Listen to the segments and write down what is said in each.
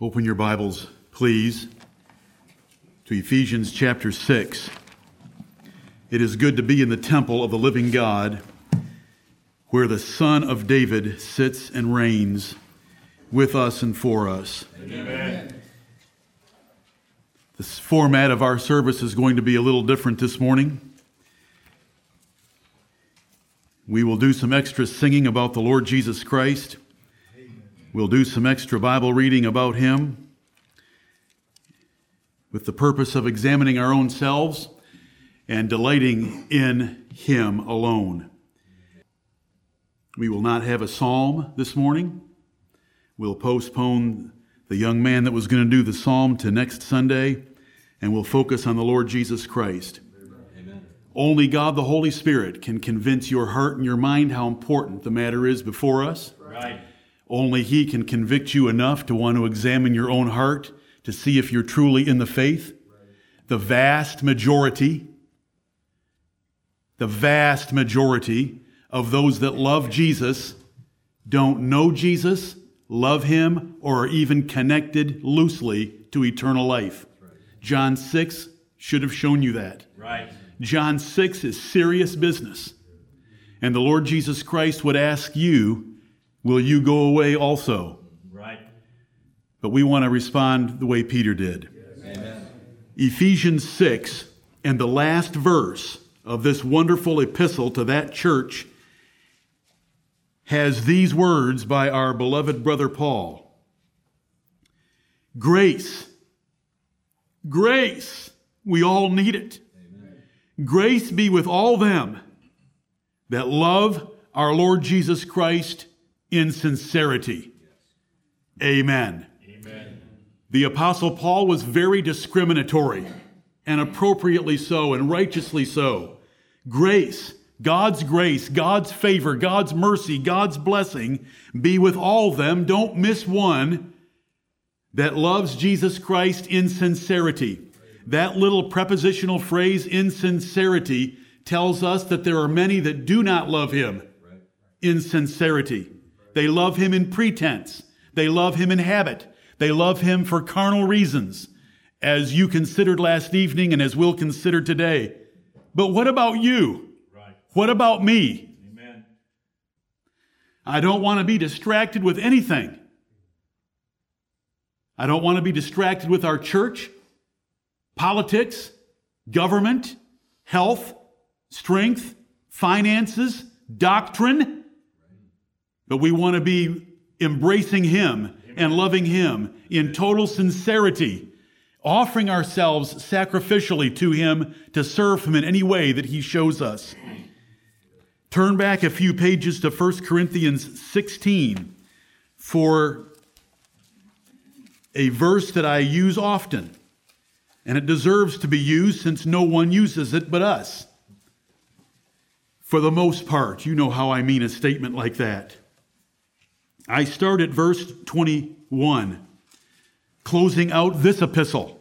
Open your Bibles, please, to Ephesians chapter 6. It is good to be in the temple of the living God, where the Son of David sits and reigns with us and for us. Amen. The format of our service is going to be a little different this morning. We will do some extra singing about the Lord Jesus Christ. We'll do some extra Bible reading about him with the purpose of examining our own selves and delighting in him alone. We will not have a psalm this morning. We'll postpone the young man that was going to do the psalm to next Sunday, and we'll focus on the Lord Jesus Christ. Amen. Only God the Holy Spirit can convince your heart and your mind how important the matter is before us. Right. Only He can convict you enough to want to examine your own heart to see if you're truly in the faith. The vast majority, the vast majority of those that love Jesus don't know Jesus, love Him, or are even connected loosely to eternal life. John 6 should have shown you that. Right. John 6 is serious business. And the Lord Jesus Christ would ask you will you go away also? Right. But we want to respond the way Peter did. Amen. Ephesians 6 and the last verse of this wonderful epistle to that church has these words by our beloved brother Paul Grace, grace, we all need it. Amen. Grace be with all them that love our Lord Jesus Christ in sincerity. Amen. Amen. The Apostle Paul was very discriminatory, and appropriately so, and righteously so. Grace, God's grace, God's favor, God's mercy, God's blessing be with all them. Don't miss one that loves Jesus Christ in sincerity. That little prepositional phrase, in sincerity, tells us that there are many that do not love him in sincerity. They love him in pretense. They love him in habit. They love him for carnal reasons, as you considered last evening and as we'll consider today. But what about you? Right. What about me? Amen. I don't want to be distracted with anything. I don't want to be distracted with our church, politics, government, health, strength, finances, doctrine. But we want to be embracing Him and loving Him in total sincerity, offering ourselves sacrificially to Him to serve Him in any way that He shows us. Turn back a few pages to 1 Corinthians 16 for a verse that I use often, and it deserves to be used since no one uses it but us. For the most part, you know how I mean a statement like that. I start at verse 21, closing out this epistle.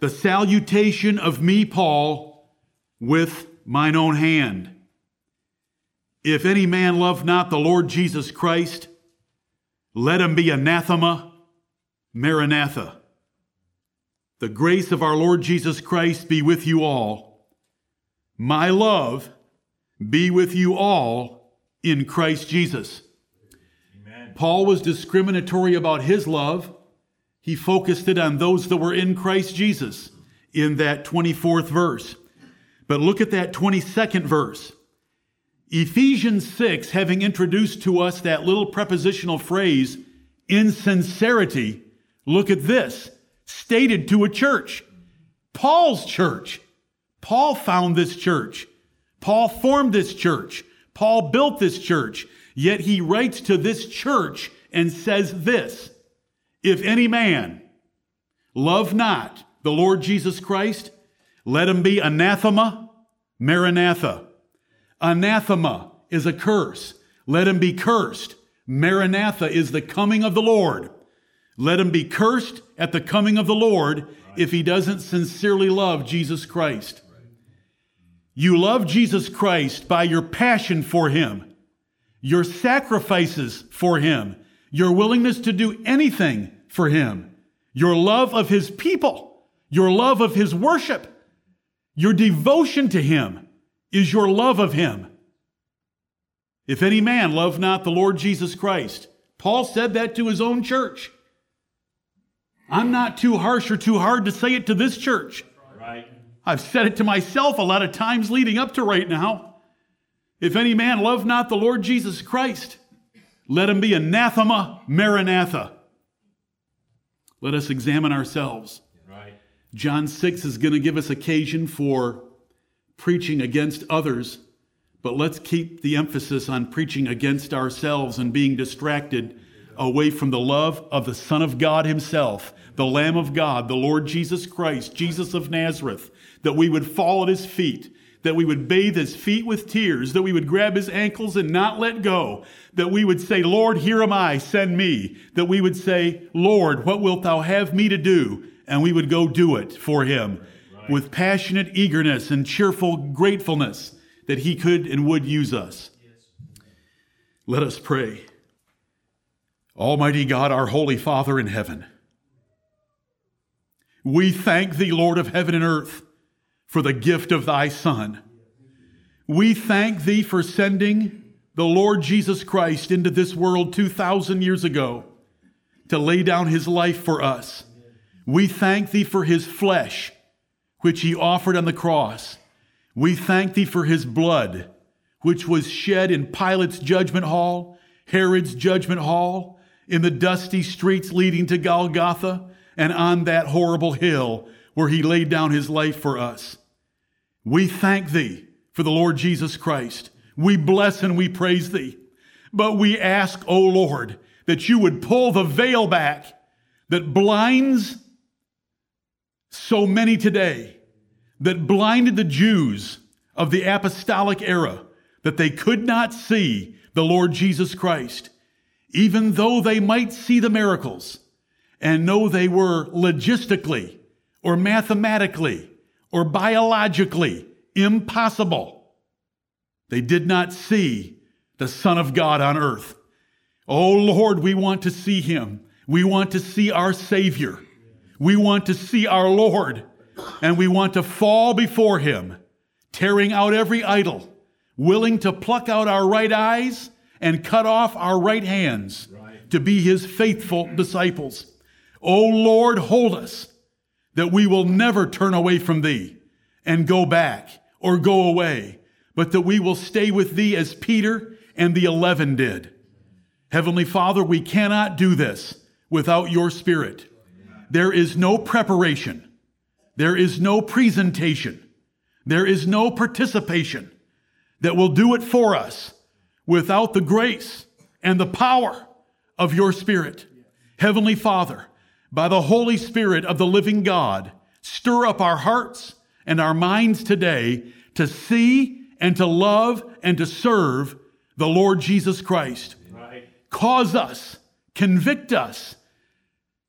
The salutation of me, Paul, with mine own hand. If any man love not the Lord Jesus Christ, let him be anathema, maranatha. The grace of our Lord Jesus Christ be with you all. My love be with you all in Christ Jesus. Paul was discriminatory about his love. He focused it on those that were in Christ Jesus in that 24th verse. But look at that 22nd verse. Ephesians 6, having introduced to us that little prepositional phrase, in sincerity, look at this, stated to a church. Paul's church. Paul found this church. Paul formed this church. Paul built this church. Yet he writes to this church and says this If any man love not the Lord Jesus Christ, let him be anathema, maranatha. Anathema is a curse. Let him be cursed. Maranatha is the coming of the Lord. Let him be cursed at the coming of the Lord if he doesn't sincerely love Jesus Christ. You love Jesus Christ by your passion for him your sacrifices for Him, your willingness to do anything for him, your love of his people, your love of his worship, your devotion to him is your love of him. If any man love not the Lord Jesus Christ, Paul said that to his own church. I'm not too harsh or too hard to say it to this church. Right. I've said it to myself a lot of times leading up to right now. If any man love not the Lord Jesus Christ, let him be anathema maranatha. Let us examine ourselves. Right. John 6 is going to give us occasion for preaching against others, but let's keep the emphasis on preaching against ourselves and being distracted away from the love of the Son of God Himself, the Lamb of God, the Lord Jesus Christ, Jesus of Nazareth, that we would fall at His feet, that we would bathe His feet with tears, that we would grab His ankles and not let go, that we would say, Lord, here am I, send me, that we would say, Lord, what wilt Thou have me to do? And we would go do it for Him right. with passionate eagerness and cheerful gratefulness that He could and would use us. Yes. Let us pray. Almighty God, our Holy Father in heaven, we thank thee, Lord of heaven and earth, for the gift of thy Son. We thank thee for sending the Lord Jesus Christ into this world 2,000 years ago to lay down his life for us. We thank thee for his flesh, which he offered on the cross. We thank thee for his blood, which was shed in Pilate's judgment hall, Herod's judgment hall, in the dusty streets leading to Golgotha and on that horrible hill where he laid down his life for us. We thank thee for the Lord Jesus Christ. We bless and we praise thee. But we ask, O Lord, that you would pull the veil back that blinds so many today, that blinded the Jews of the apostolic era, that they could not see the Lord Jesus Christ even though they might see the miracles and know they were logistically or mathematically or biologically impossible, they did not see the Son of God on earth. Oh Lord, we want to see him. We want to see our Savior. We want to see our Lord. And we want to fall before him, tearing out every idol, willing to pluck out our right eyes and cut off our right hands to be his faithful disciples. O Lord, hold us that we will never turn away from thee and go back or go away, but that we will stay with thee as Peter and the eleven did. Heavenly Father, we cannot do this without your spirit. There is no preparation. There is no presentation. There is no participation that will do it for us without the grace and the power of your Spirit. Heavenly Father, by the Holy Spirit of the living God, stir up our hearts and our minds today to see and to love and to serve the Lord Jesus Christ. Right. Cause us, convict us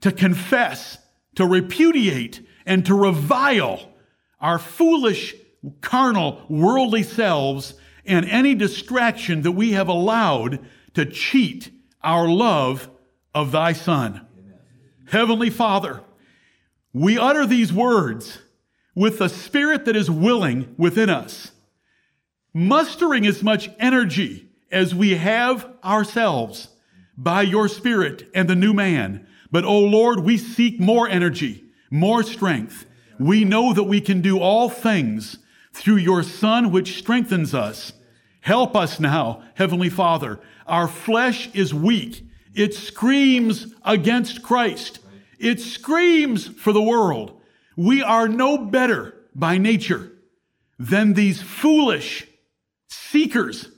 to confess, to repudiate, and to revile our foolish, carnal, worldly selves and any distraction that we have allowed to cheat our love of thy Son. Heavenly Father, we utter these words with the spirit that is willing within us, mustering as much energy as we have ourselves by your spirit and the new man. But, oh Lord, we seek more energy, more strength. We know that we can do all things through your Son, which strengthens us. Help us now, Heavenly Father. Our flesh is weak. It screams against Christ. It screams for the world. We are no better by nature than these foolish seekers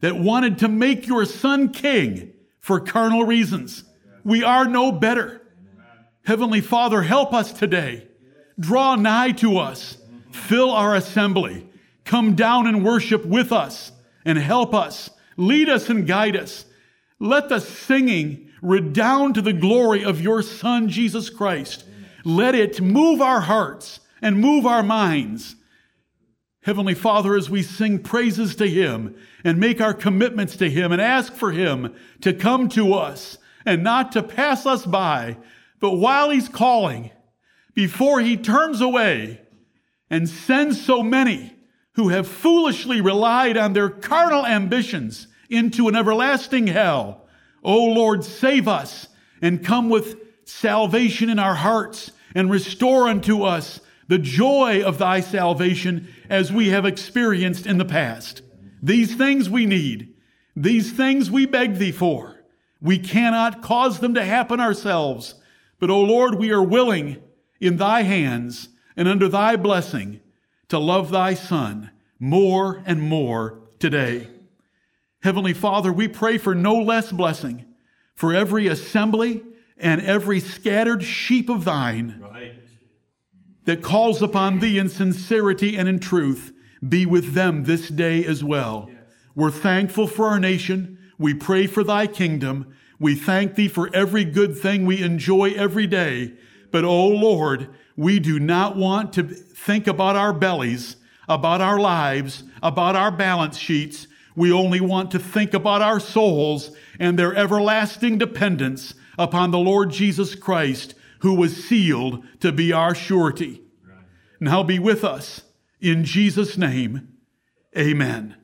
that wanted to make your son king for carnal reasons. We are no better. Heavenly Father, help us today. Draw nigh to us. Fill our assembly. Come down and worship with us and help us, lead us and guide us. Let the singing redound to the glory of your Son, Jesus Christ. Let it move our hearts and move our minds. Heavenly Father, as we sing praises to Him and make our commitments to Him and ask for Him to come to us and not to pass us by, but while he's calling, before he turns away and sends so many who have foolishly relied on their carnal ambitions into an everlasting hell. O Lord, save us and come with salvation in our hearts and restore unto us the joy of thy salvation as we have experienced in the past. These things we need. These things we beg thee for. We cannot cause them to happen ourselves. But, O Lord, we are willing in thy hands and under thy blessing to love thy Son more and more today. Heavenly Father, we pray for no less blessing for every assembly and every scattered sheep of thine right. that calls upon thee in sincerity and in truth. Be with them this day as well. Yes. We're thankful for our nation. We pray for thy kingdom. We thank thee for every good thing we enjoy every day. But, oh Lord, we do not want to think about our bellies, about our lives, about our balance sheets. We only want to think about our souls and their everlasting dependence upon the Lord Jesus Christ, who was sealed to be our surety. Now be with us. In Jesus' name, amen.